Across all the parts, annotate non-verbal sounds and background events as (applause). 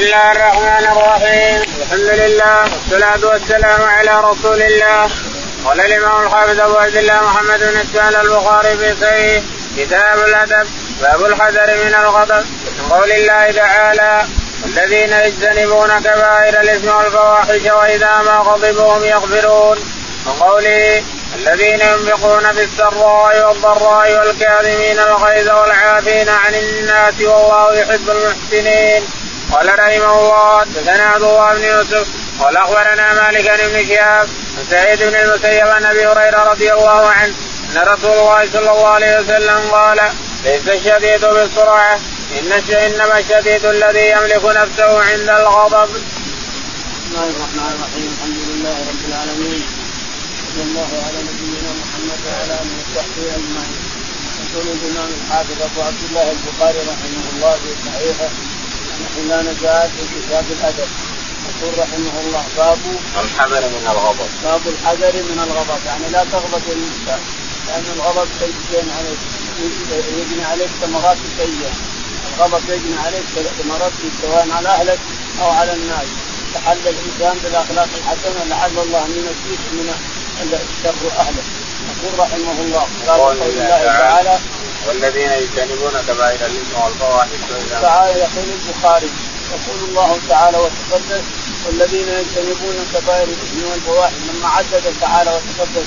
الله الرحمن الرحيم الحمد لله والصلاة والسلام على رسول الله قال الإمام الحافظ أبو عبد الله محمد بن إسماعيل البخاري في صحيح كتاب الأدب باب الحذر من الغضب من قول الله تعالى الذين يجتنبون كبائر الإثم والفواحش وإذا ما غضبوا هم يغفرون وقوله الذين ينفقون في السراء والضراء والكاظمين الغيظ والعافين عن الناس والله يحب المحسنين قال رحمه الله حدثنا عبد الله بن يوسف قال أخبرنا مالك بن شهاب عن سعيد بن المسيب عن أبي هريرة رضي الله عنه أن رسول الله صلى الله عليه وسلم قال ليس الشديد بالسرعة إن إنما الشديد الذي يملك نفسه عند الغضب. بسم الله الرحمن الرحيم الحمد لله رب العالمين صلى الله على نبينا محمد وعلى اله وصحبه اجمعين. يقول الامام الحافظ ابو عبد الله البخاري رحمه الله في صحيحه نحن لا نزال في كتاب الأدب. يقول رحمه الله باب الحذر من الغضب. باب الحذر من الغضب. يعني لا تغضب الانسان لأن الغضب سيئين عليك. يجني عليك ثمرات سيئة. الغضب يجني عليك ثمرات سواء على أهلك أو على الناس. تحلى الإنسان بالأخلاق الحسنة لعل الله ان ينجيك من شر أهله. يقول رحمه الله قال قول الله تعالى والذين يجتنبون كبائر الإثم والفواحش تعالى يقول البخاري. يقول الله تعالى وتقدس والذين يجتنبون كبائر الإثم والفواحش لما عدد تعالى وتقدس.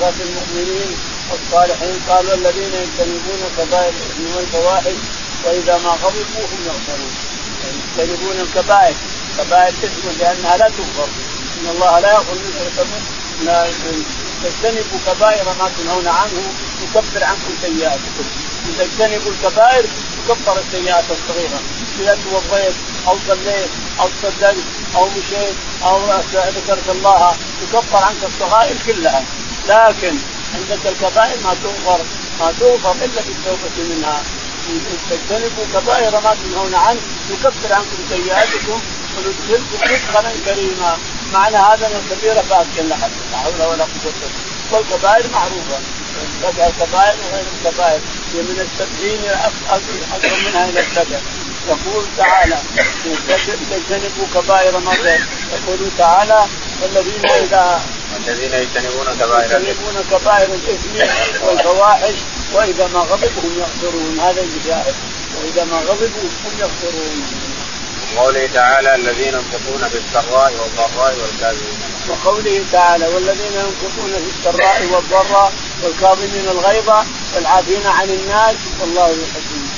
صفات المؤمنين والصالحين قال والذين يجتنبون كبائر الإثم والفواحش واذا ما غضبوا هم يغفرون يجتنبون الكبائر كبائر الإثم لأنها لا تغفر إن الله لا يغفر لا تجتنبوا كبائر ما تنهون عنه يكفر عنكم سيئاتكم. ان تجتنبوا الكبائر تكفر السيئات الصغيره اذا توضيت أو صليت أو تصدقت أو مشيت أو ذكرت الله تكفر عنك الصغائر كلها. لكن عندك الكبائر ما تغفر ما تغفر إلا بالتوبة منها. تجتنبوا كبائر ما تنهون عنه يكفر عنكم سيئاتكم وندخلكم مدخلا كريما. معنى هذا أن الكبيره فاكل لا حول ولا قوة والكبائر معروفة. الكبائر وغير الكبائر هي من السبعين أكثر منها إلى السبع يقول تعالى تجتنبوا كبائر ما يقول تعالى والذين اذا الذين يجتنبون كبائر يجتنبون كبائر الإثم والفواحش وإذا ما غضبوا هم يغفرون. هذا الجزاء وإذا ما غضبوا هم يغفرون. وقوله تعالى الذين ينفقون في السراء والضراء والكاظمين. وقوله تعالى والذين ينفقون في السراء والضراء والكاظمين الغيظ والعافين عن الناس والله يحب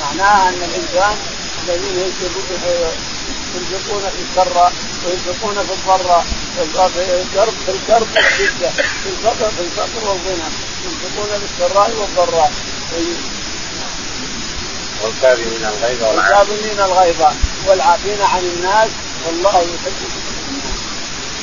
معناها أن الإنسان الذين ينفقون في السراء وينفقون في الضراء في الكرب في الكرب والشده في الفقر في الفقر والغنى. ينفقون في السراء والضراء. والكاظمين الغيظ والكاظمين الغيظ. والعافين عن الناس والله يحب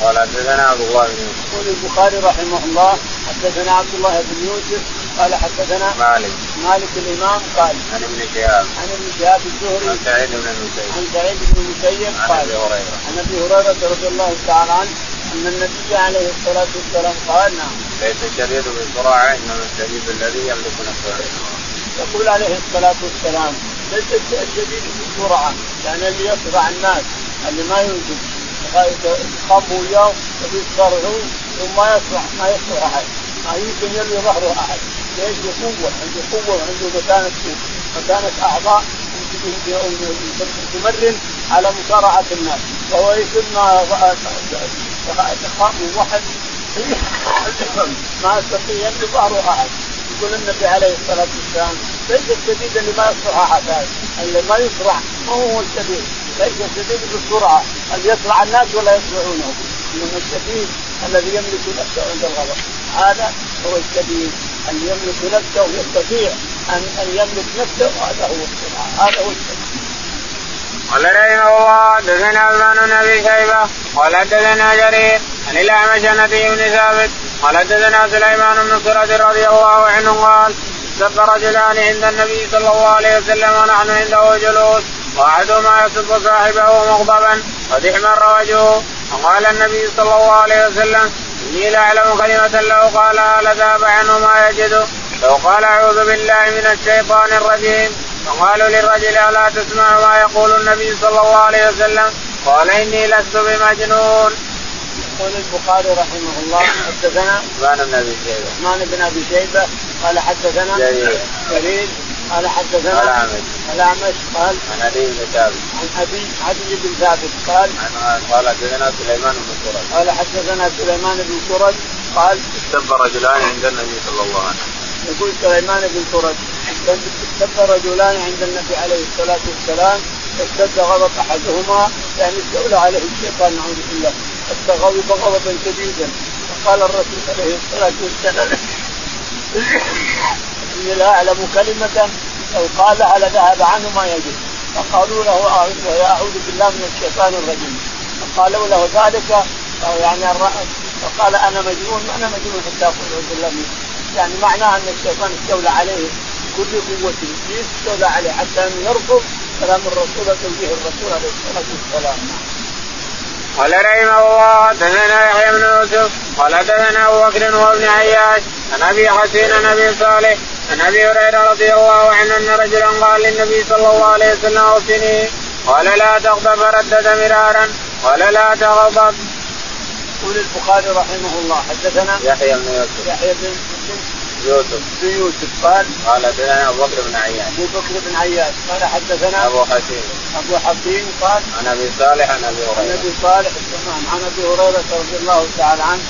قال حدثنا عبد الله بن يوسف. يقول البخاري رحمه الله حدثنا عبد الله بن يوسف قال حدثنا مالك. مالك الإمام قال عن ابن شهاب. عن ابن شهاب الزهري. عن سعيد بن المسيب. عن سعيد بن المسيب عن أبي هريرة. عن أبي هريرة رضي الله تعالى عنه أن النبي عليه الصلاة والسلام قال نعم. ليس الشديد بالسرعه إنما الشديد الذي يملك نفسه. يقول عليه الصلاة والسلام ليس الشديد بالسرعه يعني اللي يسرع الناس اللي ما ينجز يخافوا وياه ويصرعوا وما يسرع ما يسرع احد ما يمكن يلوي ظهره احد ليش بقوه عنده قوه وعنده مكانه مكانه اعضاء تمرن على مصارعه الناس وهو ما تخاف واحد ما يستطيع يملي ظهره احد يقول النبي عليه الصلاة والسلام ليس الشديد اللي ما يسرع احد اللي ما يسرع ما هو الشديد؟ ليس الشديد بالسرعة؟ ان يسرع الناس ولا يسرعونه إنما الشديد الذي يملك نفسه عند الغضب. هذا هو الشديد أن يملك نفسه ويستطيع ان أن يملك نفسه هذا هو السرعه هذا هو الشديد. قال رحمه الله حدثنا عثمان بن أبي شيبة قال حدثنا جرير عن الأعمش عن بن ثابت قال حدثنا سليمان بن سرد رضي الله عنه قال سب رجلان عند النبي صلى الله عليه وسلم ونحن عنده جلوس واحدهما يسب صاحبه مغضبا قد احمر وجهه. وقال النبي صلى الله عليه وسلم إني لاعلم كلمة لو قالها لذهب عنه ما يجد. لو قال أعوذ بالله من الشيطان الرجيم. فقالوا للرجل ألا تسمع ما يقول النبي صلى الله عليه وسلم؟ قال إني لست بمجنون. يقول البخاري رحمه الله حدثنا عثمان بن أبي شيبة. عثمان بن أبي شيبة قال حدثنا جرير. جرير قال حدثنا الاعمش الاعمش قال عن علي بن ثابت. عن أبي عدي بن ثابت قال عن قال حدثنا سليمان بن سرد قال حدثنا سليمان بن سرد قال استب رجلان عند النبي صلى الله عليه وسلم. يقول سليمان بن سرد استب رجلان عند النبي عليه الصلاة والسلام اشتد غضب أحدهما يعني استولى عليه الشيطان نعوذ بالله. غضب غضبا شديدا. فقال الرسول عليه الصلاة والسلام إني لا أعلم كلمة لو قالها لذهب عنه ما يجد فقالوا له أعوذ بالله من الشيطان الرجيم. فقالوا له ذلك يعني فقال أنا مجنون أنا مجنون حتى أقول اعوذ بالله منه يعني معناه أن الشيطان استولى عليه كل قوته استولى عليه حتى انه يرفض كلام الرسول وتوجيه الرسول عليه الصلاة والسلام. قال رحمه الله حدثنا يحيى بن يوسف قال حدثنا أبو بكر وابن عياش عن أبي حسين عن أبي صالح عن أبي هريرة رضي الله عنه أن رجلا قال للنبي صلى الله عليه وسلم اوصني قال لا تغضب فردد مرارا قال لا تغضب. يقول البخاري رحمه الله حدثنا يحيى بن يوسف. يحيى بن يوسف. بن يوسف قال قال حدثنا أبو بكر بن عياش. أبو بكر بن عياش. قال حدثنا أبو حكيم أبو حكيم قال عن أبي صالح عن أبي هريرة. عن أبي صالح تمام عن أبي هريرة رضي الله تعالى عنه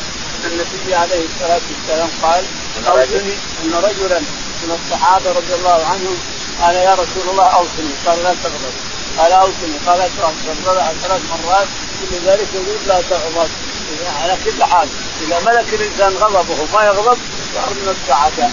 أن النبي عليه الصلاة والسلام قال اوصني أن رجلا من الصحابة رضي الله عنهم قال يا رسول الله أوصني. قال لا تغضب. قال أوصني. قال تغضب ثلاث مرات. كل ذلك يقول لا تغضب. على كل حال إذا ملك الإنسان غضبه ما يغضب من السعداء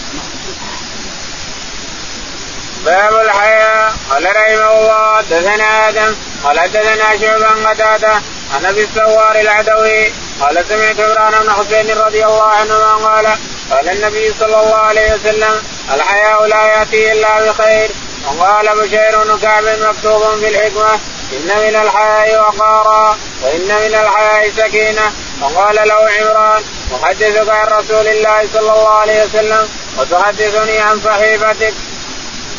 باب الحياء قال رحمه الله حدثنا آدم. قال حدثنا شعبا قتادة. عن أبي السوار العدوي. قال سمعت عمران بن حسين رضي الله عنهما قال قال النبي صلى الله عليه وسلم الحياء لا يأتي إلا بخير. وقال بشير بن كعب مكتوب في الحكمة إن من الحياء وقارا وإن من الحياء سكينة. وقال له عمران احدثك عن رسول الله صلى الله عليه وسلم وتحدثني عن صحيفتك.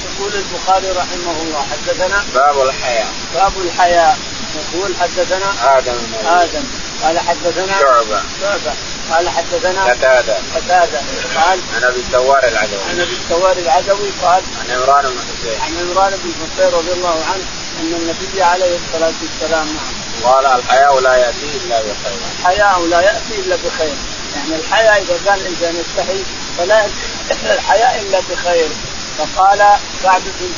يقول البخاري رحمه الله حدثنا؟ باب الحياء باب الحياء يقول حدثنا؟ آدم. آدم. قال حدثنا؟ شعبة. شعبة. قال حدثنا؟ قتادة. قتادة. قال؟ عن أبي العدوي. عن أبي العدوي قال؟ عن عمران بن حسين. عن عمران بن حسين رضي الله عنه أن النبي عليه الصلاة والسلام نعم. قال الحياء لا يأتي إلا بخير. الحياء لا يأتي إلا بخير. يعني الحياء اذا كان الانسان يستحي فلا الحياء الا بخير فقال كعب بن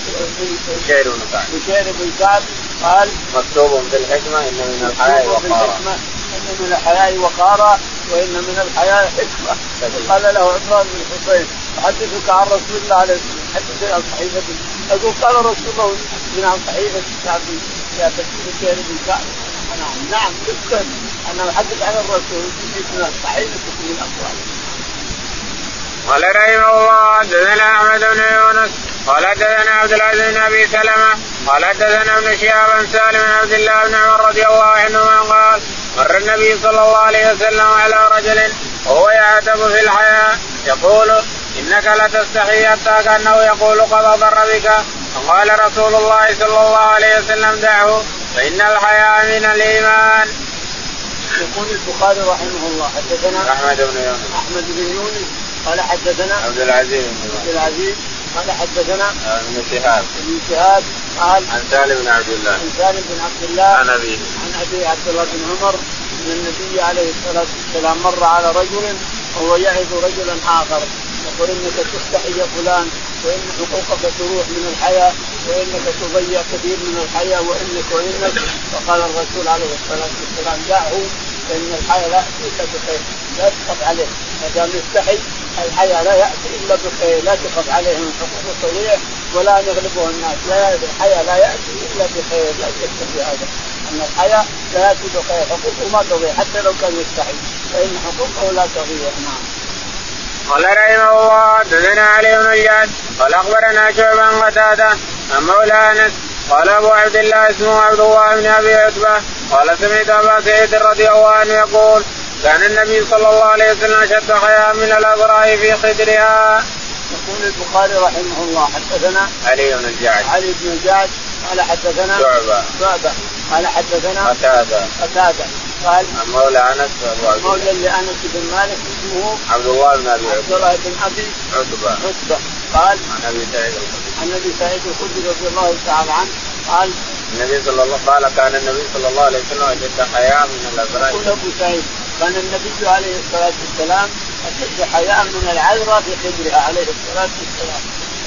بشير بن كعب بشير بن كعب قال مكتوب في الحكمه ان من الحياء وقارا ان من الحياء وقارا وان من الحياء حكمه قال له عمران بن حسين احدثك عن رسول الله عليه وسلم حدثني عن صحيفه يقول قال رسول الله من عن صحيفه كعب يا بشير بن كعب نعم نعم تذكر أنا أحدث عن الرسول من الصحيفه من اقواله قال رحمه الله حدثنا أحمد بن يونس قال حدثنا عبد العزيز بن أبي سلمة قال حدثنا ابن شهاب بن سالم بن عبد الله بن عمر رضي الله عنهما قال مر النبي صلى الله عليه وسلم على رجل وهو يعتب في الحياة يقول إنك لتستحي حتى كأنه يقول قد ضر بك فقال رسول الله صلى الله عليه وسلم دعه فإن الحياء من الإيمان. يقول البخاري رحمه الله حدثنا أحمد بن يونس. أحمد بن يونس قال حدثنا عبد العزيز بن عبد العزيز قال حدثنا ابن شهاب. ابن شهاب قال عن سالم بن عبد الله. عن سالم بن عبد الله عن أبيه. عن أبي عبد الله بن عمر أن النبي عليه الصلاة والسلام مر على رجل وهو يعظ رجلا آخر. يقول إنك تستحي يا فلان وإن حقوقك تروح من الحياة وإنك تضيع كثير من الحياة وإنك وإنك. فقال الرسول عليه الصلاة والسلام دعه فإن الحياة لا الا بخير لا تخف عليه. ما دام يستحي الحياة لا يأتي إلا بخير لا تخف عليه من حقوق تضيع ولا يغلبه الناس. لا الحياة لا يأتي إلا بخير لا في هذا. أن الحياة لا يأتي بخير حقوقه ما تضيع حتى لو كان يستحي. فإن حقوقه لا تضيع نعم. قال رحمه الله حدثنا علي بن الجعد قال أخبرنا شعبا قتادة عن مولى أنس قال أبو عبد الله اسمه عبد الله بن أبي عتبة قال سمعت أبا سعيد رضي الله عنه يقول كان النبي صلى الله عليه وسلم أشد حياء من الأبراء في خدرها. يقول البخاري رحمه الله حدثنا علي بن الجعد علي بن الجعد قال حدثنا شعبة. شعبة قال حدثنا قتادة. قتادة. قال عن مولى انس مولى لانس بن مالك اسمه عبد الله بن أبي عبد الله بن أبي عتبة. عتبة. قال عن أبي سعيد الخدري. عن أبي سعيد الخدري رضي الله تعالى عنه. قال النبي صلى الله قال كان النبي صلى الله عليه وسلم اشد حياء من الازرق يقول أبو سعيد كان النبي عليه الصلاة والسلام اشد حياء من العذراء في خدرها عليه الصلاة والسلام.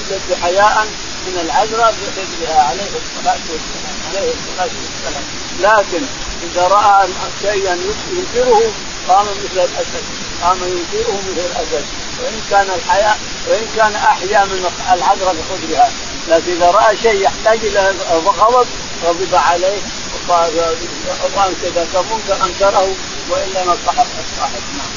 اشد حياء من العذراء في خدرها عليه الصلاة والسلام. عليه الصلاة والسلام. لكن إذا رأى شيئا ينكره قام مثل الاسد قام ينكره مثل الاسد وإن كان الحياء وإن كان احيا من العذراء بخدرها لكن إذا رأى شيء يحتاج إلى غضب غضب عليه كذا فمنكر أنكره وإلا نصحه الصاحب نعم.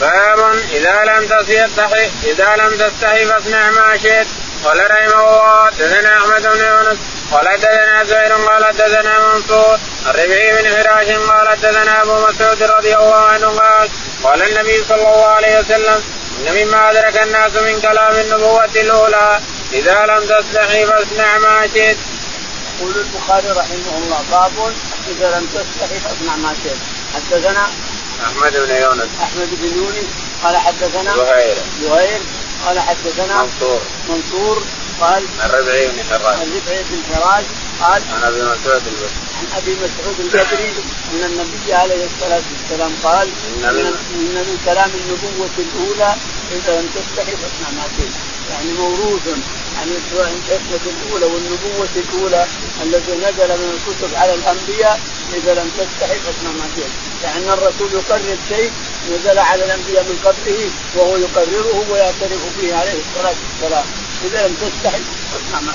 باب إذا لم تستحي إذا لم تستحي فاصنع ما شئت. قال رحمه الله حدثنا أحمد بن يونس قال حدثنا زهير قال حدثنا منصور الربيعي بن فراش قال حدثنا أبو مسعود رضي الله عنه قال قال النبي صلى الله عليه وسلم إن مما أدرك الناس من كلام النبوة الأولى إذا لم تستحي فاصنع ما شئت. يقول البخاري رحمه الله باب إذا لم تستحي فاصنع ما شئت. حدثنا أحمد بن يونس. أحمد بن يونس قال حدثنا زهير. زهير قال حدثنا منصور. منصور قال الربعي بن حراش الربعي بن حراش قال عن أبي مسعود البدري عن أبي مسعود البدري أن النبي عليه الصلاة والسلام قال إن من- من كلام النبوة الأولى إذا لم تستحي فاصنع ما شئت يعني موروث عن الحكمه الأولى والنبوة الأولى التي نزل من الكتب على الأنبياء إذا لم تستحي فاصنع ما شئت يعني الرسول يقرر شيء نزل على الأنبياء من قبله وهو يقرره ويعترف به عليه الصلاة والسلام. إذا لم تستحي. فاصنع ما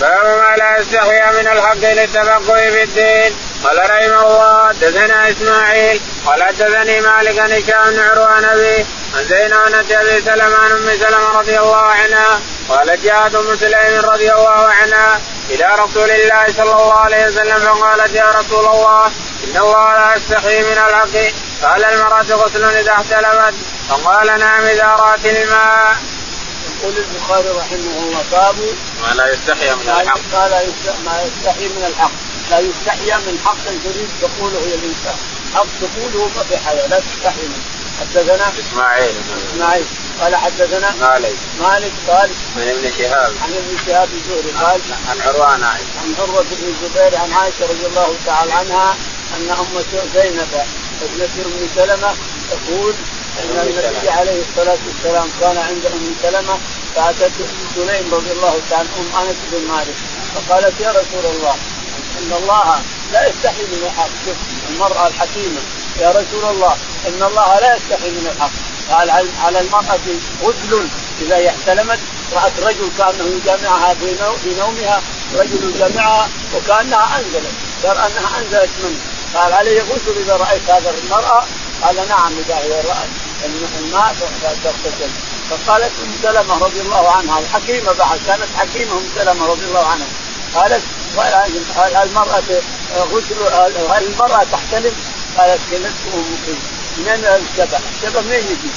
باب ما لا يستحيا من الحق للتفقه في الدين. قال رحمه الله حدثنا إسماعيل قال حدثني مالك عن هشام بن عروه عن ابي عن زينب أبي سلمة عن أم سلمة رضي الله عنها قالت جاءت أم سليم رضي الله عنها إلى رسول الله صلى الله عليه وسلم فقالت يا رسول الله إن الله لا يستحي من الحق. قال المرأة غسل إذا احتلمت فقال نعم إذا رأت الماء. يقول البخاري رحمه الله باب ما لا يستحيا من ما الحق. يستحي لا يست- ما يستحي من الحق. لا يستحيا من حق تريد تقوله يا الإنسان. حق تقوله ما في حياة لا تستحي منه. حدثنا إسماعيل. إسماعيل. قال حدثنا مالك. مالك قال من ابن شهاب. عن ابن شهاب الزهري قال عن عروان عائشة. عن عروة بن الزبير عن عائشة رضي الله تعالى عنها أن أم زينب ابنة أم سلمة تقول أم النبي. عليه الصلاة والسلام كان عند أم سلمة فأتت أم سليم رضي الله تعالى أم أنس بن مالك. فقالت يا رسول الله إن الله لا يستحي من الحق. شوف المرأة الحكيمة. يا رسول الله إن الله لا يستحي من الحق. قال على- المرأة غسل هي احتلمت رأت رجل كأنه يجامعها في نو- في نومها رجل يجامعها وكأنها أنزلت. ترى أنها أنزلت منه. قال عليه غسل إذا رأيت هذا المرأة. قال نعم إذا هي رأت الماء تغتسل فقالت أم سلمة رضي الله عنها الحكيمة بعد كانت حكيمة أم سلمة رضي الله عنها قالت هل المرأة غسل هل المرأة تحتلم؟ قالت كلمت أم من الشبه؟ الشبه منين يجي؟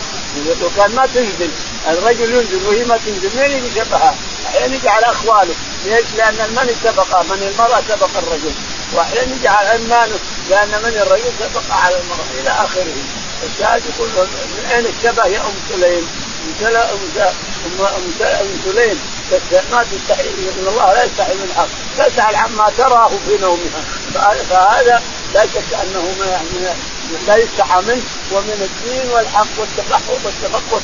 وكان ما تنزل الرجل ينزل وهي ما تنزل منين يجي شبهها؟ أحيانا يجي على أخواله ليش؟ لأن المن سبق من المرأة سبق الرجل واحيانا يجي على المال لأن من الرجل سبق على المرأة إلى آخره. الشاهد يقول من أين الشبه يا أم سليم؟ أم أم سليم. ما تستحي إن الله لا يستحي من الحق. تسال عما تراه في نومها. فهذا لا شك أنه من لا يستحى منه. ومن الدين والحق والتفحص والتفقه.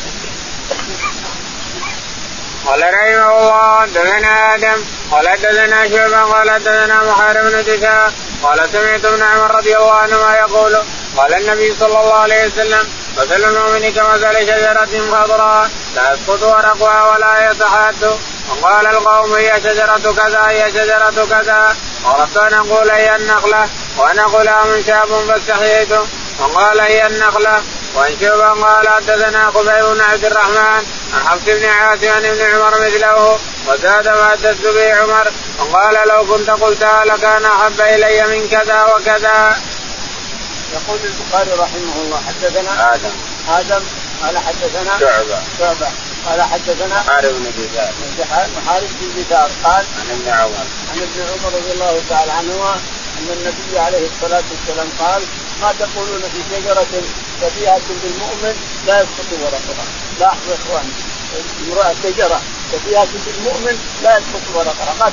قال رحمه الله حدثنا آدم قال حدثنا شعبة قال حدثنا محارب بن دثاء قال سمعت ابن عمر رضي الله عنهما يقول قال النبي صلى الله عليه وسلم مثل المؤمن كمثل شجرة خضراء لا يسقط ورقها ولا يتحاد. وقال القوم هي شجرة كذا هي شجرة كذا. وأردت أن أقول هي النخلة وأنا غلام شاب فاستحييت وقال هي النخلة. وعن شعبة قال حدثنا قبيل بن عبد الرحمن عن حفص بن عاصم ابن عمر مثله. وزاد ما حدثت به عمر وقال لو كنت قلتها لكان أحب إلي من كذا وكذا. يقول البخاري رحمه الله حدثنا آدم. آدم قال حدثنا شعبة. شعبة. قال حدثنا محارب بن دثار محارب بن دثار قال عن ابن عمر عن ابن عمر رضي الله تعالى عنهما أن النبي عليه الصلاة والسلام قال ما تقولون في شجرة شبيهة بالمؤمن لا يسقط ورقها. لاحظوا يا اخوان امرأة شجرة. شبيهه بالمؤمن لا يسقط ورقها ما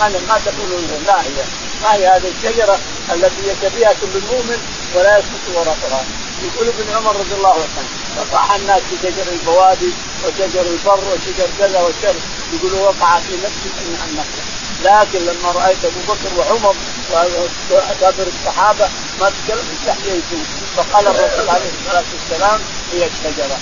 ما ما تقولون لا هي. ما هي هذه الشجرة التي هي شبيهه بالمؤمن ولا يسقط ورقها يقول ابن عمر رضي الله عنه فصاح الناس بشجر البوادي وشجر البر وشجر كذا وشر. يقولوا وقع في نفسي انها النخله لكن لما رأيت أبو بكر وعمر واكابر الصحابة ما تكلم استحييتم فقال الرسول عليه الصلاة والسلام هي الشجرة.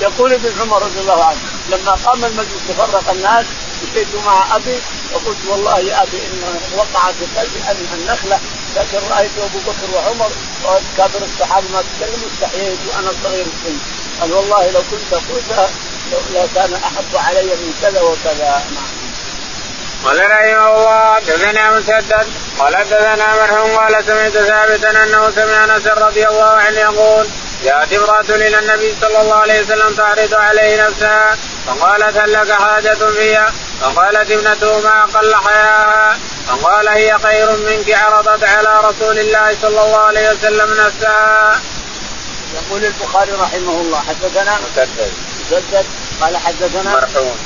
يقول ابن عمر رضي الله عنه لما قام المجلس تفرق الناس مشيت مع أبي وقلت والله يا أبي إن وقع في قلبي ان النخلة لكن رأيت أبو بكر وعمر وكابر الصحابة ما تكلموا استحييت وأنا صغير السن. قال والله لو كنت قلتها كان أحب علي من كذا وكذا. نعم قال رحمه الله حدثنا مسدد قال حدثنا مرحوم قال سمعت ثابتا أنه سمع أنس رضي الله عنه يقول جاءت امرأة إلى النبي صلى الله عليه وسلم تعرض عليه نفسها فقالت هل لك حاجة فيها؟ فقالت ابنته ما أقل حياها. فقال هي خير منك عرضت على رسول الله صلى الله عليه وسلم نفسها. يقول البخاري رحمه الله حدثنا مسدد. مسدد قال حدثنا مرحوم.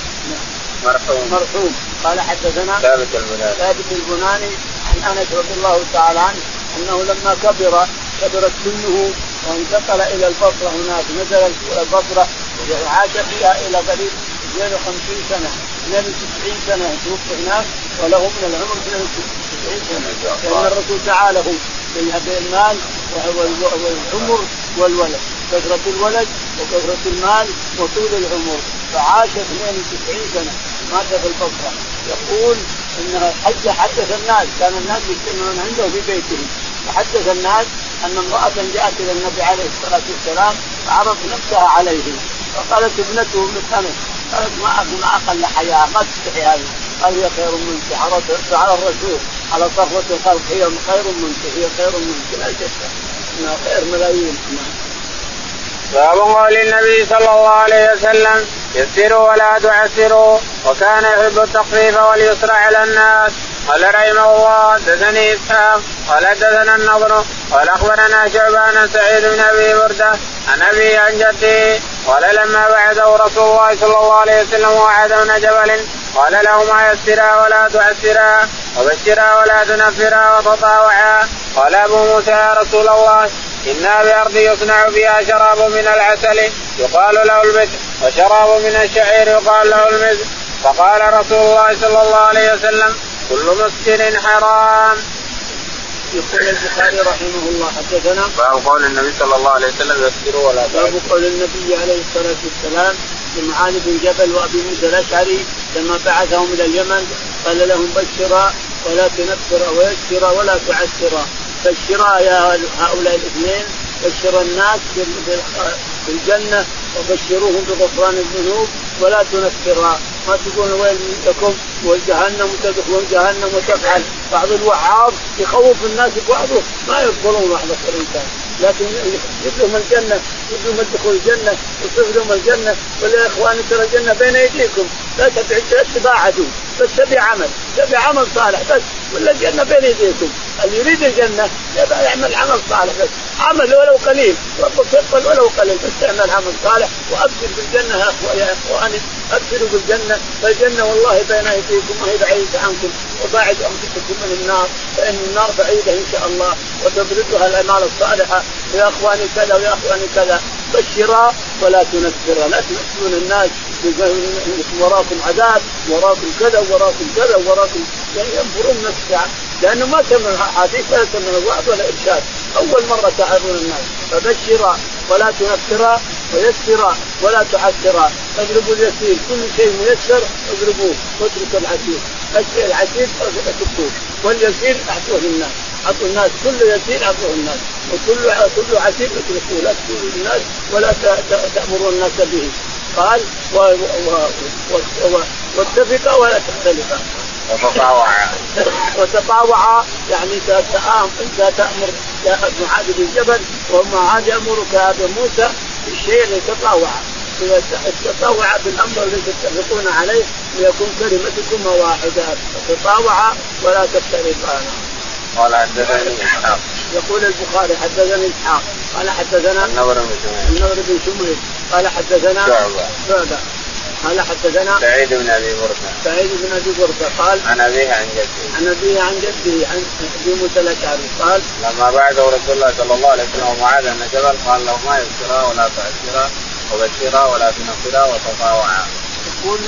مرحوم. مرحوم. قال حدثنا ثابت البناني. ثابت البناني عن أنس رضي الله تعالى عنه أنه لما كبر كبرت سنه وانتقل إلى البصرة هناك نزل البصرة وعاش فيها إلى قريب 52 سنة 92 سنة توفي هناك وله من العمر 92 سنة. لأن الرسول دعا له بالمال والعمر والولد كثرة الولد وكثرة المال وطول العمر. فعاش 92 سنة مات في البصرة. يقول إنها حتى حدث الناس كان الناس يجتمعون عنده في بيته. فحدث الناس أن امرأة جاءت إلى النبي عليه الصلاة والسلام فعرض نفسها عليه. فقالت ابنته ابنة انس قالت ما ما أقل حياة ما تستحي هذه. قال هي خير منك عرضت على الرسول على صفوة الخلق هي خير منك هي خير منك لا شك أنها خير ملايين باب قول النبي صلى الله عليه وسلم يسروا ولا تعسروا وكان يحب التخفيف واليسر على الناس. قال رحمه الله حدثني إسحاق قال حدثنا النضر قال أخبرنا شعبان سعيد بن أبي بردة عن أبي عن جده قال لما بعثه رسول الله صلى الله عليه وسلم وعد من جبل قال له ما يسرا ولا تعسرا وبشرا ولا تنفرا وتطاوعا. قال أبو موسى يا رسول الله إنا بأرض يصنع فيها شراب من العسل يقال له البتر وشراب من الشعير يقال له المزق فقال رسول الله صلى الله عليه وسلم كل مسكر حرام. يقول البخاري رحمه الله حدثنا باب قول النبي صلى الله عليه وسلم يسروا ولا باب قول النبي عليه الصلاة والسلام لمعاذ بن جبل وأبي موسى الأشعري لما بعثهم إلى اليمن قال لهم بشرا ولا تنفرا ويسرا ولا تعسرا. بشرا يا هؤلاء الاثنين بشر الناس بالجنه وبشروهم بغفران الذنوب. ولا تنفرا ما تقول ويل لكم والجهنم تدخلون جهنم وتفعل. بعض الوعاظ يخوف الناس ببعضه ما يقبلون وحدة الإنسان. لكن لهم الجنة لهم الدخول الجنة يصف لهم الجنة. ولا يا إخواني ترى الجنة بين أيديكم. لا تتبع عدو بس تبع عمل. تبع عمل صالح بس. ولا الجنه بين ايديكم اللي يريد الجنة. يبقى يعمل عمل صالح. بس عمل ولو قليل. ربك يقبل ولو قليل. بس تعمل عمل صالح وأبشر بالجنة يا إخواني. ابشروا بالجنة. فالجنة والله بين ايديكم وهي بعيدة عنكم. وباعد انفسكم من النار فإن النار بعيدة إن شاء الله. وتبردها الأعمال الصالحة. يا إخواني كذا ويا إخواني كذا. بشرا ولا تنفرا. لا تنفرون الناس. وراكم عذاب وراكم كذا وراكم كذا وراكم يعني ينفرون نفس لأنه ما سمع حديث ولا سمع الوعظ ولا إرشاد. أول مرة تعظون الناس. فبشرا ولا تنفرا ويسرا ولا تعسرا. اضربوا اليسير. كل شيء ميسر اضربوه. واتركوا العسير. العسير اتركوه واليسير أعطوه للناس. أعطوا الناس كل يسير أعطوه الناس وكل كل عسير أتركوه. لا تقولوا للناس ولا تأمروا الناس به. قال و و و واتفقا ولا تختلفا وتطاوعا (laughs) وتطاوعا يعني انت تأمر يا معاذ بن جبل ومعاذ يأمرك يا ابا موسى بالشيء اللي تطاوع. إذا تطاوع بالأمر الذي تتفقون عليه ليكون كلمتكم واحدة. تطاوع ولا تختلفان. قال حدثني إسحاق. يقول البخاري حدثني إسحاق. قال حدثنا النضر بن شميل النضر بن شميل قال حدثنا شعبه قال حدثنا سعيد بن أبي برده سعيد بن أبي برده قال عن أبيه عن جده. عن أبيه عن جده عن أبي موسى الأشعري قال لما بعثه رسول الله صلى الله عليه وسلم ومعاذ بن جبل قال له ما يبشرا ولا تعسرا وبشرا ولا تنفرا وتطاوعا. يقول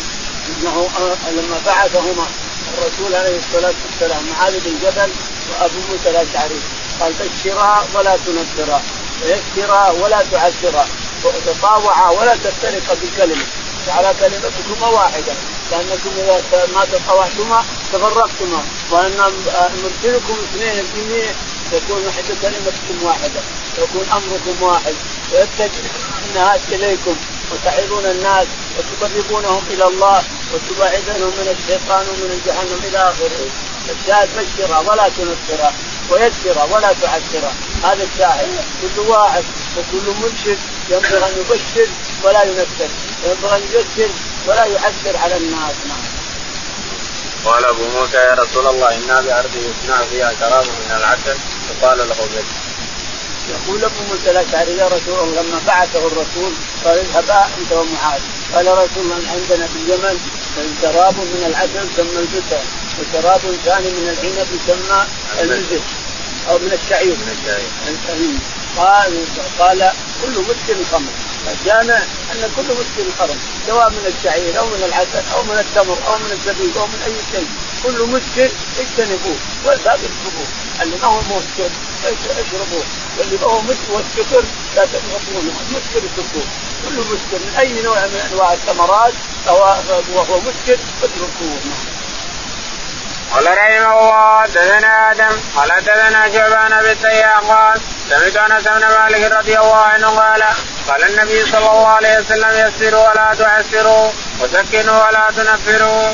إنه لما بعثهما الرسول عليه الصلاة والسلام معاذ بن جبل وأبو موسى الأشعري قال بشرا ولا تنفرا ويسرا ولا تعسرا وتطاوعا ولا تفترقا بكلمة. على كلمتكما واحدة. لأنكم إذا ما تطاوعتما تفرقتما. وأن مرسلكم اثنين اثنين تكون وحده كلمتكم واحدة. يكون أمركم واحد. ويتجه الناس إليكم. وتعظون الناس. وتقربونهم إلى الله. وتباعدونهم من الشيطان ومن جهنم إلى آخره. الشاهد بشرا ولا تنفرا ويسرا ولا تعسرا هذا الشاهد. كل واحد وكل مرشد ينبغي أن يبشر ولا ينفر ينبغي أن ييسر ولا يعسر على الناس. نعم. قال أبو موسى يا رسول الله إنا بارض يصنع فيها شراب من العسل. يقال له بيت. يقول أبو موسى الاشعري يا رسول الله لما بعثه الرسول قال اذهبا أنت ومعاذ. قال رسول الله عندنا في اليمن شراب من العسل يسمى البتة وشراب ثاني من العنب يسمى المزج أو من الشعير. من الشعير. قال قال كل مسكر خمر. الجامع أن كل مسكر خمر سواء من الشعير أو من العسل أو من التمر أو من الزبيب أو من أي شيء. كل مسكر اجتنبوه والباقي اشربوه اللي ما هو مسكر اشربوه. واللي ما هو مسكر والسكر لا تشربونه المسكر اتركوه كل مسكر من أي نوع من أنواع الثمرات وهو مسكر اتركوه قال رحمه الله حدثنا آدم قال حدثنا شعبان بالسياق قال سمعت أنس بن مالك رضي الله عنه قال قال النبي صلى الله عليه وسلم يسروا ولا تعسروا وسكنوا ولا تنفروا.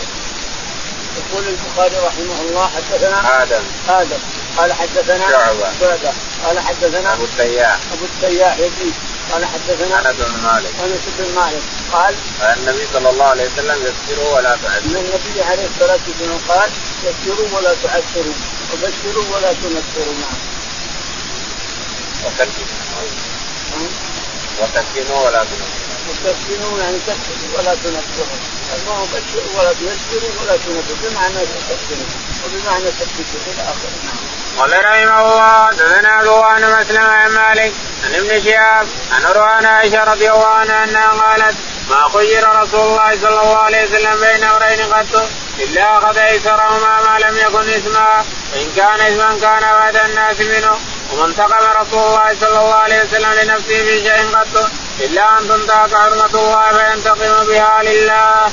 يقول البخاري رحمه الله حدثنا آدم. آدم. قال حدثنا شعبة. شعبة. قال حدثنا أبو التياح. أبو التياح يزيد. قال حدثنا أنس بن مالك. أنس بن مالك. قال قال النبي صلى الله عليه وسلم يسروا ولا تعسروا. إن النبي عليه الصلاة والسلام قال يسروا ولا تعسروا وبشروا ولا تنفروا. نعم. وسكنوا ولا تنفروا وتسكنوا يعني تسكنوا ولا تنفروا الله بشروا ولا تيسروا ولا تنفروا بمعنى تسكنوا وبمعنى تسكتوا إلى اخره نعم قال رحمه الله حدثنا ابو عن مسلم عن مالك عن ابن شهاب عن عروان عائشه رضي الله عنها انها قالت ما خير رسول الله صلى الله عليه وسلم بين امرين قط الا اخذ ايسرهما ما لم يكن اسما وان كان اسما كان بعد الناس منه وما انتقم رسول الله صلى الله عليه وسلم لنفسه في شيء قط إلا أن تنتهك حرمه الله فينتقم بها لله.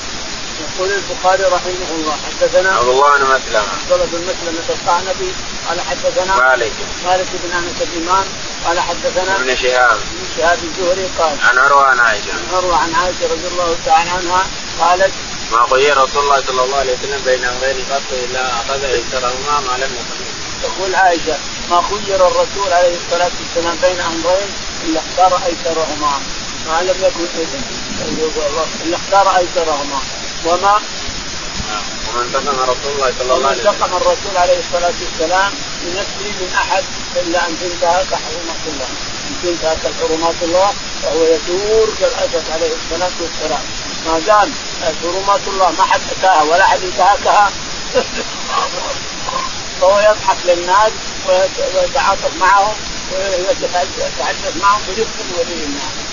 يقول البخاري رحمه الله حدثنا عبد الله بن مسلم عبد الله بن مسلم القعنبي قال حدثنا مالك مالك بن أنس الامام قال حدثنا ابن شهاب. ابن شهاب الزهري قال عن عروة عن عائشة. عن عروة عن عائشة رضي الله تعالى عنها قالت ما خير رسول الله صلى الله عليه وسلم بين امرين قط إلا أخذ ايسرهما ما لم يكن. تقول عائشة ما خير الرسول عليه الصلاة والسلام بين أمرين إلا اختار أيسرهما. ما لم يكن إلا اختار أيسرهما. وما ومن انتقم رسول الله صلى الله عليه وسلم. انتقم الرسول عليه الصلاة والسلام لنفسه من أحد إلا أن تنتهك حرمات الله. إن تنتهك حرمات الله فهو يدور كالاسد عليه الصلاة والسلام. ما دام حرمات الله ما حد أتاها ولا حد انتهكها (laughs) فهو يضحك للناس. ويتعاطف معهم ويتحدث معهم برفق ولي الناس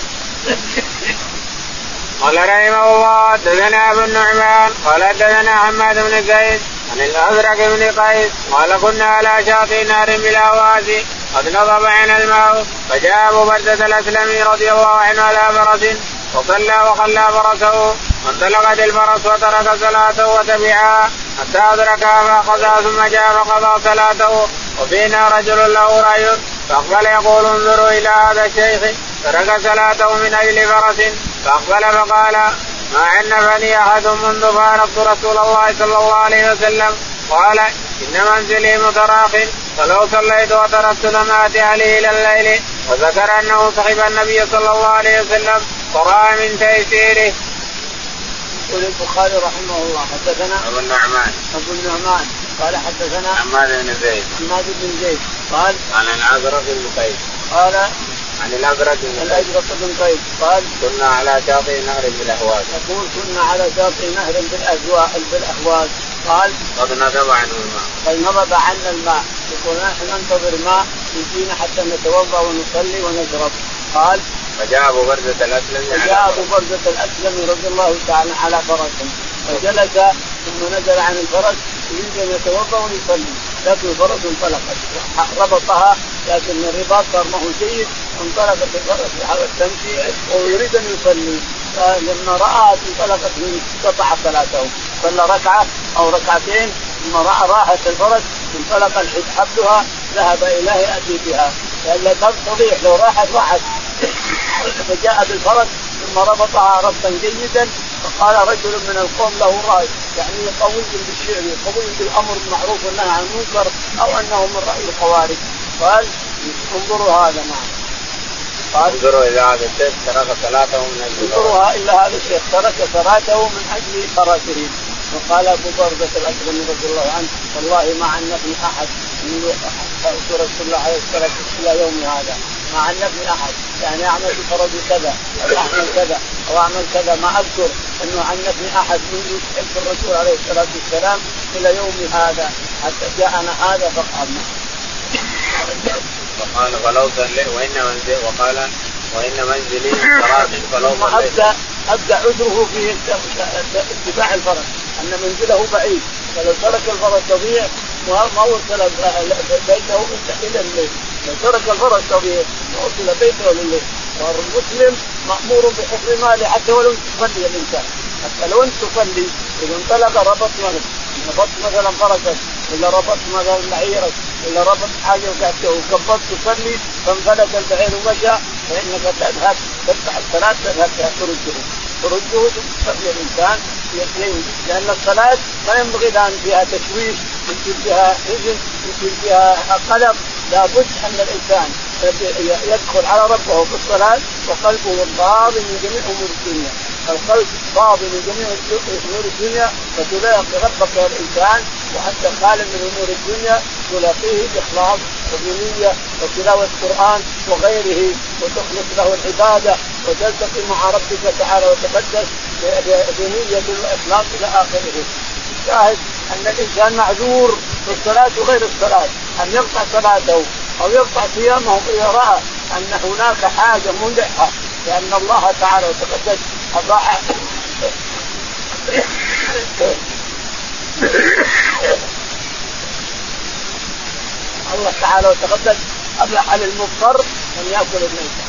قال رحمه الله حدثنا أبو النعمان قال حدثنا حماد بن زيد عن الأزرق بن قيس قال كنا على شاطئ نار بالاواسي قد نضب عنا الماء فجاء أبو بردة الأسلمي رضي الله عنه على فرس وصلى وخلى فرسه وانطلقت الفرس وترك صلاته وتبعها حتى أدركها فأخذها ثم جاء فقضى صلاته وفينا رجل له رأي فأقبل يقول انظروا إلى هذا الشيخ ترك صلاته من أجل فرس. فأقبل فقال ما عنفني أحد منذ فارقت رسول الله صلى الله عليه وسلم. قال إن منزلي متراخ فلو صليت وتركت اتي عليه إلى الليل. وذكر أنه صحب النبي صلى الله عليه وسلم فراى من تيسيره. يقول البخاري رحمه الله حدثنا أبو النعمان. أبو النعمان. قال حدثنا حماد بن زيد. حماد بن زيد. قال عن الأزرق بن قيس. قال عن الأزرق بن قيس. الأزرق بن قيس. قال كنا على شاطئ نهر بالاهواز يقول كنا على شاطئ نهر بالاهواز بالاهواز قال قد نضب عنه الماء. قد نضب عنا الماء. يقول نحن ننتظر ماء يجينا حتى نتوضأ ونصلي ونشرب. قال فجاء ابو برزه الاسلمي فجاء ابو برزة الاسلمي رضي الله تعالى على فرس فجلس ثم نزل عن الفرس يريد أن يتوضأ ويصلي. لكن الفرس انطلقت. ربطها لكن الرباط صار ما هو جيد. انطلقت الفرس تمشي ويريد أن يصلي. فلما رأى انطلقت من قطع صلاته. صلى ركعة أو ركعتين ثم رأى راحت الفرس انطلق حبلها. ذهب اليه ياتي بها لأن تضيع لو راحت راحت. فجاء بالفرس ثم ربطها ربطا جيدا فقال رجل من القوم له رأي. يعني قوي بالشعر قوي بالأمر بالمعروف والنهي عن المنكر أو أنه من رأي الخوارج. قال انظروا هذا معه قال انظروا إلى هذا الشيخ ترك صلاته من أجل انظروا إلى هذا الشيخ ترك صلاته من أجل فراسه وقال أبو بردة الاسلمي رضي الله عنه والله ما عنفني أحد من رسول الله عليه الصلاة والسلام إلى يوم هذا. ما عنفني أحد. يعني أعمل في فرضي كذا أو أعمل كذا أو أعمل كذا. ما أذكر أنه عنفني أحد منذ حب الرسول عليه الصلاة والسلام إلى يوم هذا. حتى جاءنا هذا فقال وقال فلو صلي وإن منزل وقال وإن منزلي صلاة فلو صليت. أبدأ أبدأ عذره في اتباع الفرس أن منزله بعيد. فلو ترك الفرس تضيع ما وصل بيته إلى الليل لو ترك الفرس تضيع ما وصل بيته لليل والمسلم مأمور بحفظ ماله حتى ولو تصلي الانسان حتى لو انت تصلي إذا انطلق ربط مالك ربطت مثلا فرسك ولا ربطت مثلا بعيرك ولا ربطت حاجة وكبرت تصلي فانفلت البعير ومشى فإنك تذهب تفتح الصلاه تذهب ترده ترده تصلي الإنسان. يقين لأن الصلاة ما ينبغي لها فيها تشويش يمكن فيها حزن يمكن فيها قلق. لابد أن الإنسان يدخل على ربه في الصلاة وقلبه فاضي من جميع أمور الدنيا القلب فاضي من جميع أمور الدنيا فتلاقي ربك يا الإنسان وأنت خال من أمور الدنيا تلاقيه باخلاص وبنية وتلاوة قران وغيره وتخلص له العبادة وتلتقي مع ربك تعالى وتقدس بنية الإخلاص إلى آخره. شاهد أن الإنسان معذور في الصلاة وغير الصلاة أن يقطع صلاته أو يقطع صيامه إذا رأى أن هناك حاجة ملحه لأن الله تعالى وتقدس أضاع الله تعالى وتقدس اباح للمضطر أن يأكل الميتة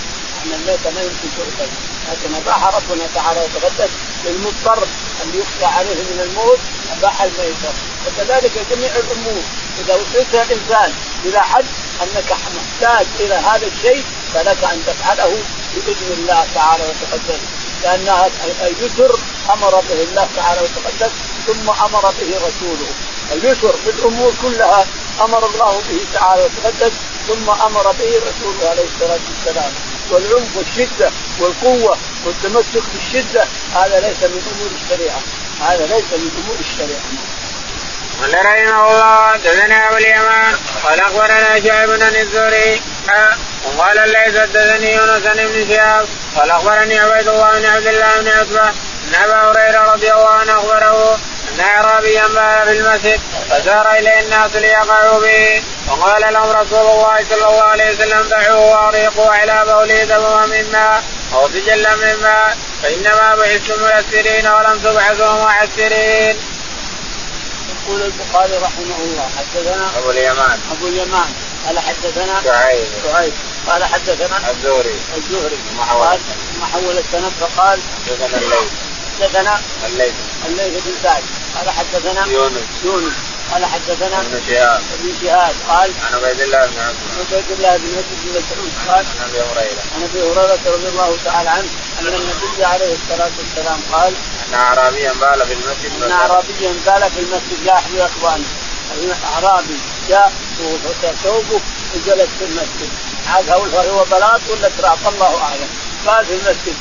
أن الميتة ما يمكن تؤكل لكن اباح ربنا تعالى وتقدس للمضطر أن يخشى عليه من الموت اباح الميته وكذلك جميع الأمور إذا وصلت الانسان إلى حد أنك محتاج إلى هذا الشيء فلك أن تفعله بإذن الله تعالى وتقدس لأنها اليسر أمر به الله تعالى وتقدس ثم أمر به رسوله. اليسر في الأمور كلها أمر الله به تعالى وتقدس ثم أمر به رسوله عليه الصلاة والسلام. والعنف والشدة والقوة والتمسك بالشدة هذا ليس من أمور الشريعة. هذا ليس من امور الشريعة. قال رحمه الله حدثنا أبو اليمان قال أخبرنا شعيب بن الزهري وقال الليث حدثني يونس بن شهاب قال أخبرني عبيد الله بن عبد الله بن عتبة ان ابا هريرة رضي الله عنه أخبره اعرابيا بال في المسجد فسار إليه الناس ليقعوا به. وقال لهم رسول الله صلى الله عليه وسلم دعوه واغرقوا على بوله دموا من ماء أو سجلا من ماء فإنما بعثتم ميسرين ولم تبعثوا معسرين. يقول البخاري رحمه الله حدثنا أبو اليمان. أبو اليمان. قال حدثنا شعيب. شعيب. قال حدثنا الزهري. الزهري. ما حول السند فقال حدثنا الليث. حدثنا الليث. الليث بن سعد. قال حدثنا يونس. يونس. قال حدثنا ابن شهاب. ابن شهاب. قال عن عبيد الله بن عبد عن عبيد الله بن مسعود بن مسعود. قال عن أبي هريرة. عن أبي هريرة رضي الله تعالى عنه أن النبي عليه الصلاة والسلام قال أن اعرابيا بال في المسجد. أن اعرابيا بال في المسجد. لا يا اخواني أعرابي جاء ثوبه وجلس في المسجد. عاد هو بلاط ولا تراب الله أعلم. قال في المسجد.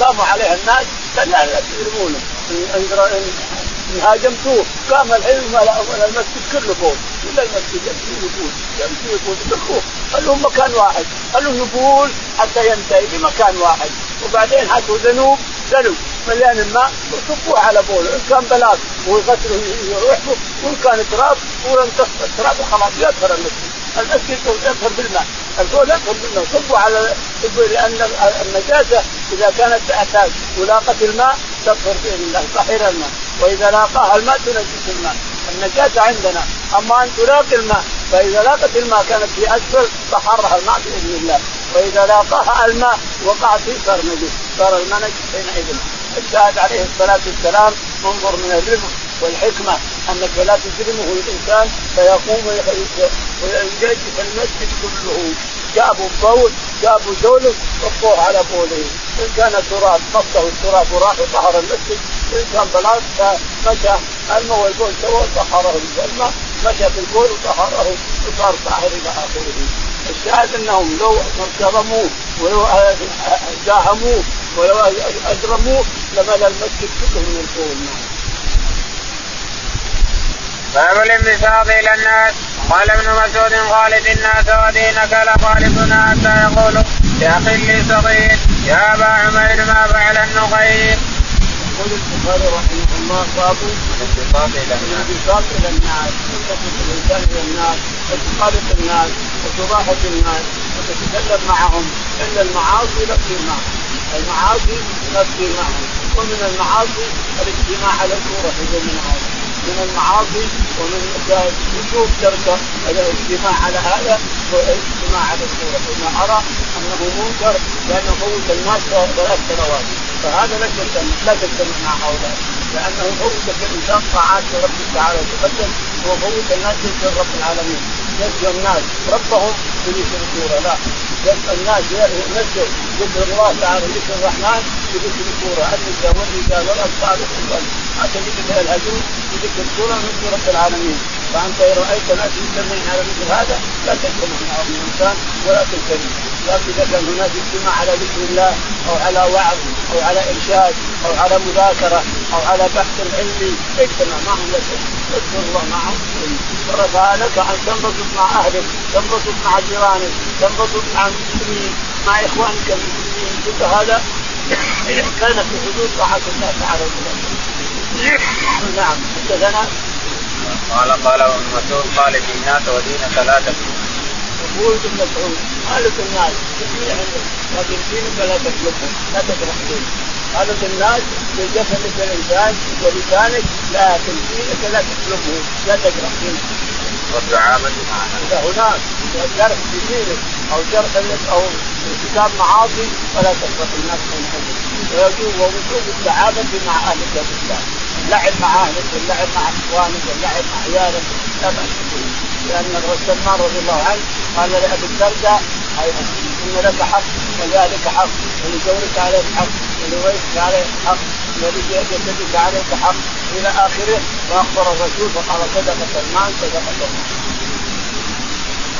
قاموا عليها الناس كان يرمونه ان هاجمتوه قام الحين المسجد كله. فوق كل المسجد يمشي يقول يمشي يقول اتركوه خلوهم مكان واحد خلوهم يقول حتى ينتهي في مكان واحد وبعدين حطوا ذنوب ذنوب مليان الماء وصبوه على بوله ان كان بلاط ويغسلوا يروح وان كان تراب ويمتص التراب وخلاص يدخل المسجد المسجد يدخل بالماء. الفول يدخل بالماء. صبوا على لأن النجاسة إذا كانت تحتاج ولاقت الماء تطهر طهر الماء. وإذا لاقاها الماء تنجس الماء. النجاسة عندنا. أما أن تلاقي الماء فإذا لاقت الماء كانت في أسفل طهرها الماء بإذن الله. وإذا لاقاها الماء وقعت في صار نجس صار الماء نجس حينئذ. الشاهد عليه الصلاة والسلام انظر من الرفق والحكمة. انك لا تجرمه الإنسان فيقوم ويجلس المسجد كله. جابوا بول جابوا زول وقوه على بوله. إن كان تراب مصه التراب وراح وطهر المسجد. وان كان بلاط فمشى الماء والبول سوا طهره الماء مشى في البول وطهره وصار طاهر إلى آخره. الشاهد أنهم لو كرموه ولو داهموه ولو اجرموه لملأ المسجد كله من البول باب الانبساط إلى الناس. قال ابن مسعود خالد الناس ودينك لخالدنا حتى يقول لاخي لي صغير يا أبا عمير ما فعل النقير. يقول البخاري رحمه الله باب الانبساط إلى الناس. الانبساط إلى الناس تنبسط الإنسان إلى الناس وتخالط الناس وتضاحك الناس وتتكلم معهم. إن المعاصي نفسي معهم المعاصي نفسي معهم ومن المعاصي الاجتماع على الصورة في المعاصي من المعاصي ومن وجوب ترك الاجتماع على هذا والاجتماع على الصورة. فما أرى أنه منكر لأنه فوت الناس ثلاث سنوات. فهذا لا تجتمع لا تجتمع مع هؤلاء. لأنه فوت الانسان طاعات ربه تعالى وتقدم. وفوت الناس يسال رب العالمين. يسال الناس. ربهم بذكر الصورة. لا. الناس. يسال ذكر الله تعالى. ذكر الرحمن بذكر الصورة. النساء والرجال والاطفال ما تجد من الهجوم بذكر الصورة من رب العالمين. فأنت اذا رأيت ناس يجتمعون على مثل هذا لا تجتمع معهم الإنسان ولا تلتزم لكن إذا كان هناك اجتماع على ذكر الله أو على وعظ أو على إرشاد أو على مذاكرة أو على بحث علمي اجتمع معهم اذكر الله معهم ورفع لك أن تنبسط مع أهلك تنبسط مع جيرانك تنبسط مع المسلمين مع إخوانك المسلمين. كل هذا كان في حدود طاعة الله تعالى. نعم حدثنا قال قال ابن مسعود خالد الناس ودينك لا تكفر يقول ابن مسعود خالد الناس لكن دينك لا تكلفهم لا تكره دينك خالد الناس بجسدك الانسان ولسانك لكن دينك لا تكلفه لا تكره دينك والدعابة اذا هناك جرح في دينك أو جرح أو ارتكاب معاصي فلا تكره الناس من حدث ويجوز ووجوب الدعابة مع أهل الاسلام اللعب مع أهلك واللعب مع إخوانك واللعب مع عيالك. لا باس به لأن سلمان رضي الله عنه قال لأبي الدرداء إن لك حق ولذلك حق. ولزوجك عليك حق. ولولدك عليك حق. ولجسدك عليك حق. إلى آخره. وأخبر الرسول فقال صدق سلمان صدق سلمان.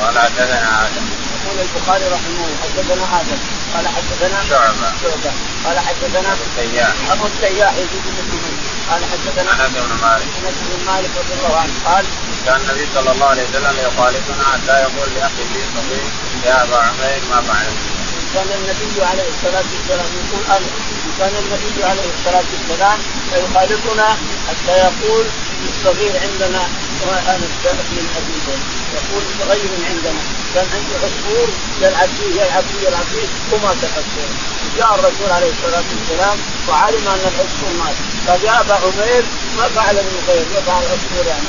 قال حدثنا آدم. يقول البخاري رحمه الله حدثنا آدم. قال حدثنا شعبة. شعبة. قال حدثنا أبو التياح. أبو التياح يزيد بن قال حدثنا انس بن مالك. انس بن مالك رضي الله عنه قال كان النبي صلى الله عليه وسلم يخالفنا حتى يقول لأخي لي صغير يا أبا عمير ما فعلت كان النبي عليه الصلاة والسلام يقول أنا. كان النبي عليه الصلاة والسلام يخالفنا حتى يقول الصغير عندنا وأنا من حبيبه يقول صغير عندنا. كان عندي عصفور يلعب فيه يلعب فيه يلعب فيه ومات العصفور جاء الرسول عليه الصلاة والسلام وعلم أن العصفور مات. قال يا ابا عمير ما فعل النغير ما فعل العصفور يعني.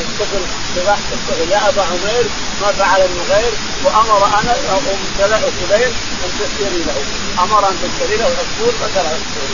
الطفل بضحك الطفل. يا ابا عمير ما فعل النغير وأمر أنا ام سليم أن تشتري له. أمر أن تشتري له عصفور فقال عصفور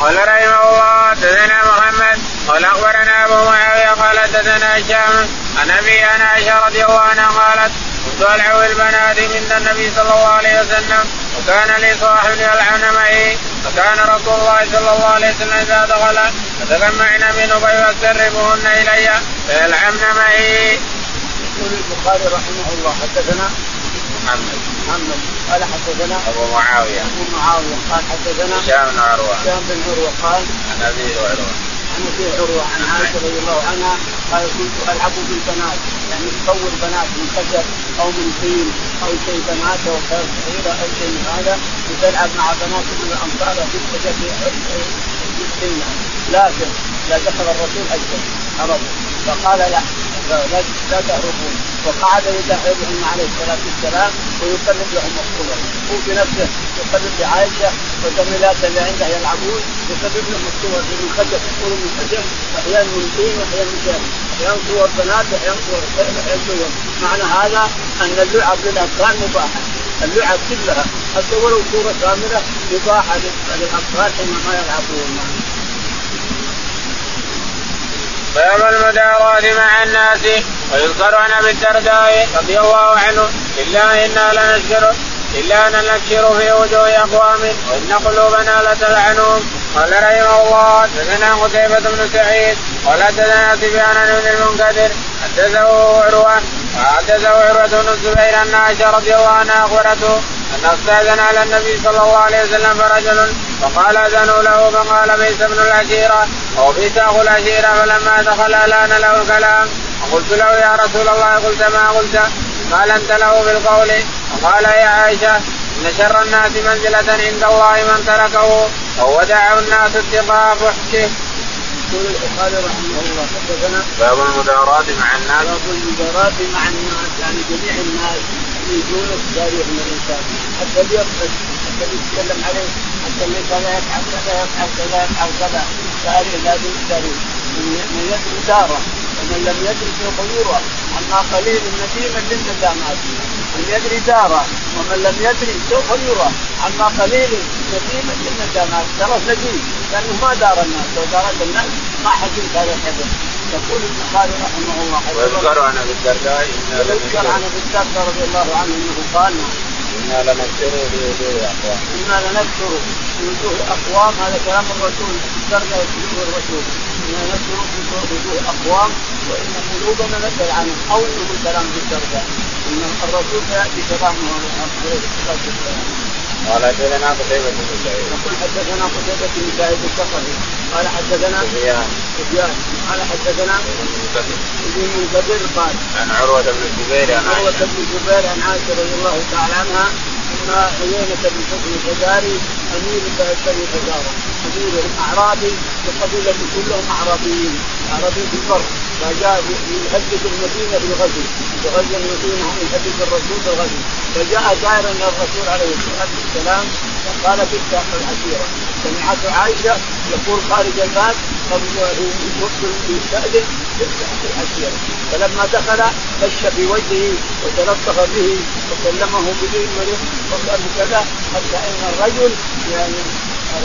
قال رحمه الله حدثنا محمد. قال أخبرنا أبو معاوية قال حدثنا هشام عن أبي عن عائشة رضي الله عنها قالت كنت ألعب البنات من النبي صلى الله عليه وسلم وكان لي صاحب يلعن معي. فكان رسول الله صلى الله عليه وسلم إذا دخل فتجمعن منه فيسربهن إلي. فيلعن معي. يقول البخاري رحمه الله حدثنا محمد. محمد قال حدثنا أبو معاوية. أبو معاوية قال حدثنا هشام بن عروة. هشام بن عروة قال عن ابي عروه عن ابي عروة عن عائشة رضي الله عنها قال كنت ألعب بالبنات يعني تصور بنات من خشب أو من طين أو شيء بنات أو صغيرة أو شيء من هذا وتلعب مع بنات من الأنصار في الخشب لكن لا دخل الرسول أجل فقال لا. لا تهربون وقعد يدعبهم عليه الصلاه والسلام ويقلب لهم الصور هو بنفسه يقلب لعائشه والزميلات اللي عنده يلعبون يقلب لهم الصور من خشب صور من خشب أحيانا من طين واحيانا من شام أحيانا صور بنات واحيانا صور صور معنى هذا ان اللعب للاطفال مباحه اللعب كلها حتى ولو صوره كامله مباحه للاطفال حينما يلعبون. باب المداراة مع الناس ويذكر عن ابي الدرداء رضي الله عنه إلا إنا لنشكر إلا أن نكشر في وجوه أقوام وان قلوبنا لتلعنهم. قال رحمه الله حدثنا قتيبة بن سعيد قال حدثنا سفيان بن المنكدر حدثه عروة وحدثه عروة بن الزبير أن عائشة رضي الله عنها أخبرته أن استاذن على النبي صلى الله عليه وسلم فرجل فقال أذنوا له فقال بئس ابن العشيرة. أو بئس أخو العشيرة فلما دخل ألان له الكلام. فقلت له يا رسول الله قلت ما قلت؟ قال أنت له بالقول. وقال يا عائشة إن شر الناس منزلة عند الله من تركه. أو ودعه الناس اتقاء فحشه. يقول البخاري رحمه الله حدثنا. باب المداراة مع الناس. باب المداراة مع الناس يعني جميع الناس يجون من الإنسان. حتى يقصد حتى يتكلم عليه. اللي كذا يفعل كذا يفعل كذا يفعل كذا تاريخ لازم تاريخ من يدري داره ومن لم يدري يرى اما قليل نديما للندامات من يدري داره ومن لم يدري يرى اما قليل نديما للندامات ترى نديم لأنه ما دار الناس لو دارت الناس ما حكيت هذا الحدث يقول البخاري رحمه الله ويذكر عن أبي الدرداء ويذكر عن ابي الدرداء رضي الله عنه إنه قال إنا لنكسر في وجوه أقوام. إنا لنكسر في وجوه أقوام. هذا كلام الرسول. الدرداء في وجوه الرسول. إنا نكسر في وجوه أقوام. وإن قلوبنا لتلعنهم أو انه كلام الدرداء إن الرسول سيأتي كلامه. عليه الصلاه والسلام قال حدثنا قتيبة بن سعيد. يقول حدثنا قتيبة بن سعيد الثقفي. قال حدثنا سفيان. سفيان. قال حدثنا ابن المنكدر قال عن عروة بن الزبير عن عروة بن الزبير عن عائشة رضي الله تعالى عنها أن عيينة بن حكم الفزاري أمير بني فزارة امير اعرابي وقبيلة كلهم أعرابيين اعرابيين في البر فجاء يهدد المدينة بالغزو بغزو المدينة هم يهدد الرسول بالغزو. فجاء زائرا إلى الرسول عليه الصلاة والسلام فقال بئس العشيرة سمعت عائشة يقول خارج الباب يستأذن بئس العشيرة فلما دخل خش في وجهه وتلطف به وكلمه بذمره وقال كذا حتى إن الرجل يعني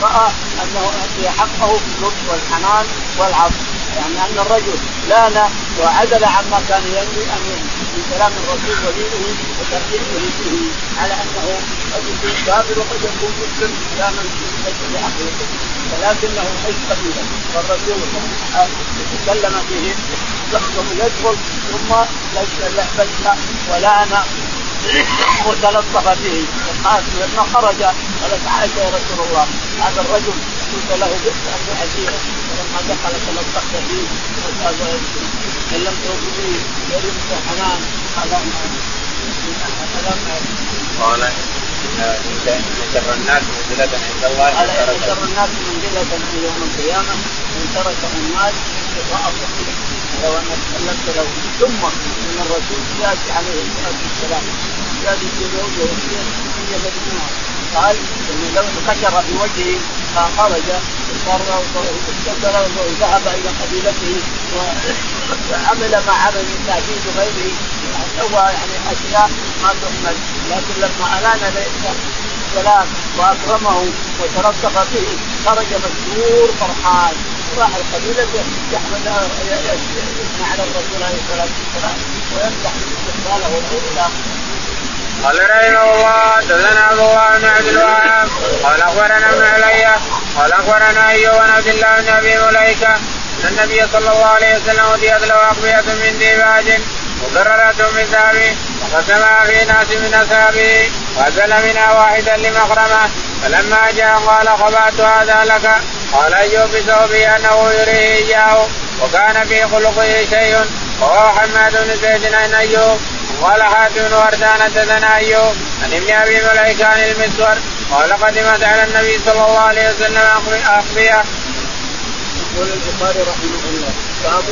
راى انه اعطي حقه باللطف والحنان والعطف يعني ان الرجل لأن وعدل عما كان ينوي ان من كلام الرسول ودينه وترتيبه فيه على انه قد يكون كافر وقد يكون مسلم كلاما ليس بعقيدته ولكنه ليس قبيلا والرسول تكلم فيه يحكم يدخل ثم لبس ولان وتلطف به قالت لما خرج قالت عائشه يا رسول الله هذا الرجل قلت له بئس أن عسيره فلما دخل تلطفت به كلمته به ورفق حنان قال إن شر الناس منزلة عند الله. قال إن شر الناس منزلة يوم القيامة. من ترك الناس اتقاء لو ان تكلمت له. ثم إن الرسول يأتي عليه الصلاة والسلام. يأتي في وجهه هي مجنونه قال انكشر في وجهه فخرج استقبل وذهب إلى قبيلته وعمل ما عمل من تعديد غيره سوى يعني أشياء ما تحمل. لكن لما الان السلام وأكرمه وتلطف به خرج مسرور فرحان. راح القبيلة يحمد على الرسول عليه الصلاة والسلام ويمدح استقباله والإسلام قال رحمه الله حدثنا عبد الله بن عبد الوهاب. قال أخبرنا ابن علي قال أخبرنا أيوب بن عبد الله بن أبي مليكة. أن النبي صلى الله عليه وسلم وديت له اقبيه من ديباج مضررات من ذهب وقسمها في ناس من أصحابه وأزل منها واحدا لمخرمه فلما جاء قال خبأت هذا لك؟ قال أيوب بثوبه أنه يريه إياه وكان في خلقه شيء وهو حماد بن زيد عن أيوب. قال حاتم وردان حدثنا أيوب عن ابن أبي مليكه عن المسور قال قدمت على النبي صلى الله عليه وسلم اخبيه. يقول البخاري رحمه الله. باب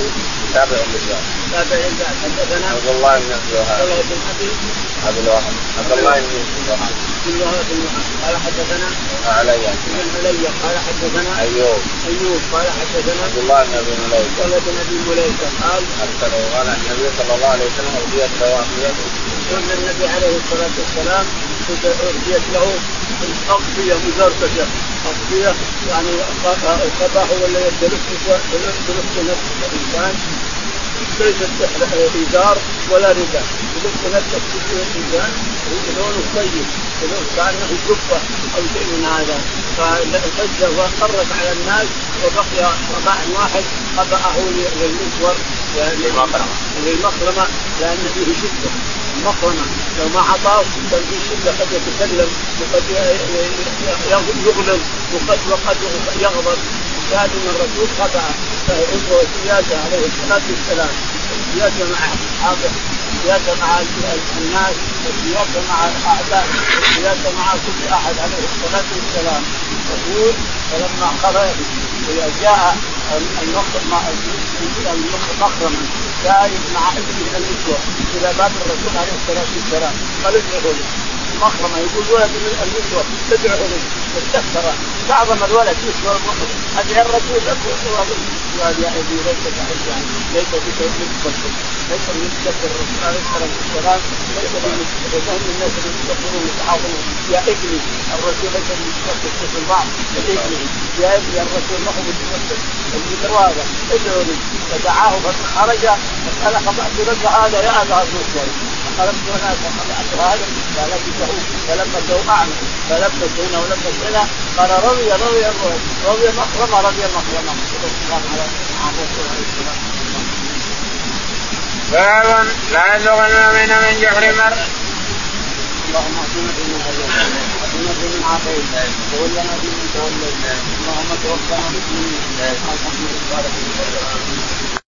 تابع الرجال تابع الرجال حدثنا عبد الله بن عبد الوهاب. عبد الله بن ابي عبد الوهاب. بن قال حدثنا علي. بن علي. قال حدثنا أيوب. أيوب. قال حدثنا عبد الله بن ابي مليكة. قال بن ابي مليكة. قال ارسله قال النبي صلى الله عليه وسلم اهديت له أن النبي عليه الصلاة والسلام اهديت له اغطيه مزركشه اغطيه يعني قطعه ولا يدلك يدلك نفس الانسان ليست ازار ولا رداء يدلك نفسه في الانسان لونه طيب لونه كانه جبه أو شيء من هذا. ففجر وخرج على الناس وبقي قطاع واحد قطعه للمسور للمخرمه لأن فيه شدة. المخرمه لو ما أعطاه كان في شدة قد يتكلم وقد يغلب وقد وقد يغضب. لكن الرسول خدع سياسه عليه الصلاة والسلام. السياسة مع أصحابه السياسة مع الناس السياسة مع الأعداء السياسة مع كل أحد عليه الصلاة والسلام. يقول فلما خرج جاء المخرم جاء مع ابنه النسوة إلى باب الرسول عليه الصلاة والسلام. قال ادعوا مخرمه يقول ولد النسوة ادعوا لي استكثر تعظم الولد يسوى المخرم ادعي الرسول قال يا أبي ليس كحجان ليس بك مستكبر ليس بمستكبر الرسول عليه الصلاة والسلام. ليس بمستكبر الناس المستكبرون يتعاظمون يا ابني الرسول ليس بمستكبر في البعض. ابني يا ابني الرسول ما هو مستكبر المتواضع ادعوا لي فدعاه فخرج. فقال خطأت رجع هذا يا أبا المسلم هناك فخطأت هذا فلبسه فلبسه اعمى فلبس هنا ولبس هنا قال رضي رضي رضي مخرمه رضي مخرمه باب لا يزغ المؤمن من جحر مر اللهم اهدنا فيمن هديت واهدنا فيمن عافيت وتولنا فيمن توليت اللهم توفنا مسلمين الحمد لله